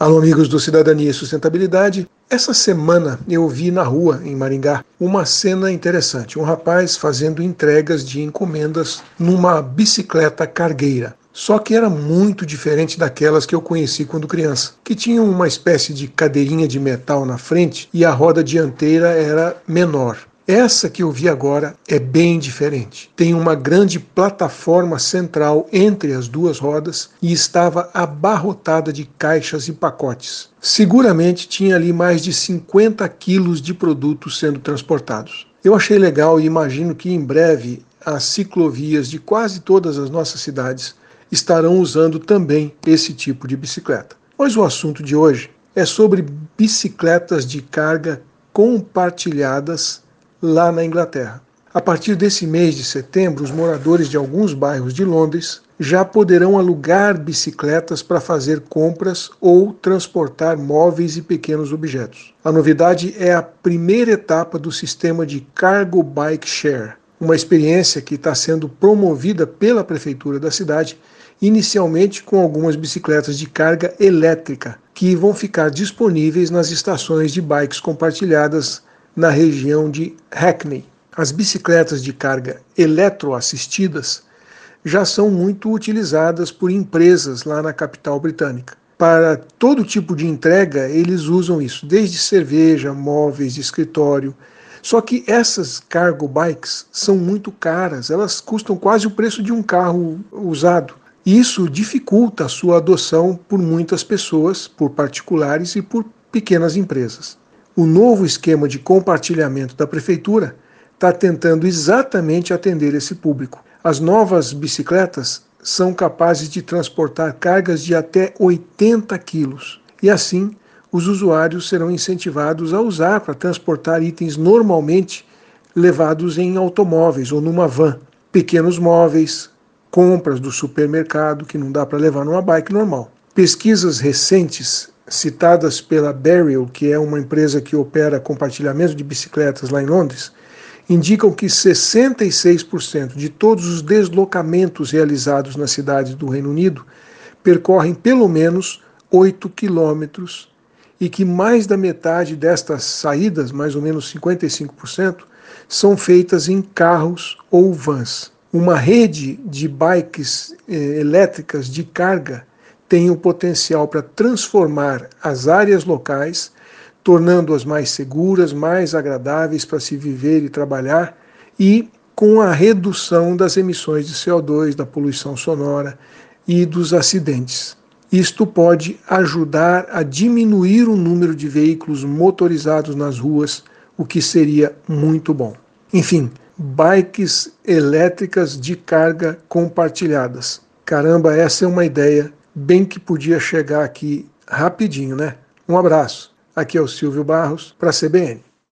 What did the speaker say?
Alô, amigos do Cidadania e Sustentabilidade. Essa semana eu vi na rua, em Maringá, uma cena interessante. Um rapaz fazendo entregas de encomendas numa bicicleta cargueira. Só que era muito diferente daquelas que eu conheci quando criança, que tinham uma espécie de cadeirinha de metal na frente e a roda dianteira era menor. Essa que eu vi agora é bem diferente. Tem uma grande plataforma central entre as duas rodas e estava abarrotada de caixas e pacotes. Seguramente tinha ali mais de 50 quilos de produtos sendo transportados. Eu achei legal e imagino que em breve as ciclovias de quase todas as nossas cidades estarão usando também esse tipo de bicicleta. Mas o assunto de hoje é sobre bicicletas de carga compartilhadas lá na Inglaterra. A partir desse mês de setembro, os moradores de alguns bairros de Londres já poderão alugar bicicletas para fazer compras ou transportar móveis e pequenos objetos. A novidade é a primeira etapa do sistema de Cargo Bike Share, uma experiência que está sendo promovida pela prefeitura da cidade, inicialmente com algumas bicicletas de carga elétrica, que vão ficar disponíveis nas estações de bikes compartilhadas na região de Hackney. As bicicletas de carga eletroassistidas já são muito utilizadas por empresas lá na capital britânica. Para todo tipo de entrega, eles usam isso, desde cerveja, móveis de escritório. Só que essas cargo bikes são muito caras, elas custam quase o preço de um carro usado. Isso dificulta a sua adoção por muitas pessoas, por particulares e por pequenas empresas. O novo esquema de compartilhamento da prefeitura está tentando exatamente atender esse público. As novas bicicletas são capazes de transportar cargas de até 80 quilos e assim os usuários serão incentivados a usar para transportar itens normalmente levados em automóveis ou numa van, pequenos móveis, compras do supermercado que não dá para levar numa bike normal. Pesquisas recentes citadas pela Burial, que é uma empresa que opera compartilhamento de bicicletas lá em Londres, indicam que 66% de todos os deslocamentos realizados na cidade do Reino Unido percorrem pelo menos 8 quilômetros e que mais da metade destas saídas, mais ou menos 55%, são feitas em carros ou vans. Uma rede de bikes eh, elétricas de carga tem o potencial para transformar as áreas locais, tornando-as mais seguras, mais agradáveis para se viver e trabalhar e com a redução das emissões de CO2, da poluição sonora e dos acidentes. Isto pode ajudar a diminuir o número de veículos motorizados nas ruas, o que seria muito bom. Enfim, bikes elétricas de carga compartilhadas. Caramba, essa é uma ideia bem que podia chegar aqui rapidinho, né? Um abraço. Aqui é o Silvio Barros para a CBN.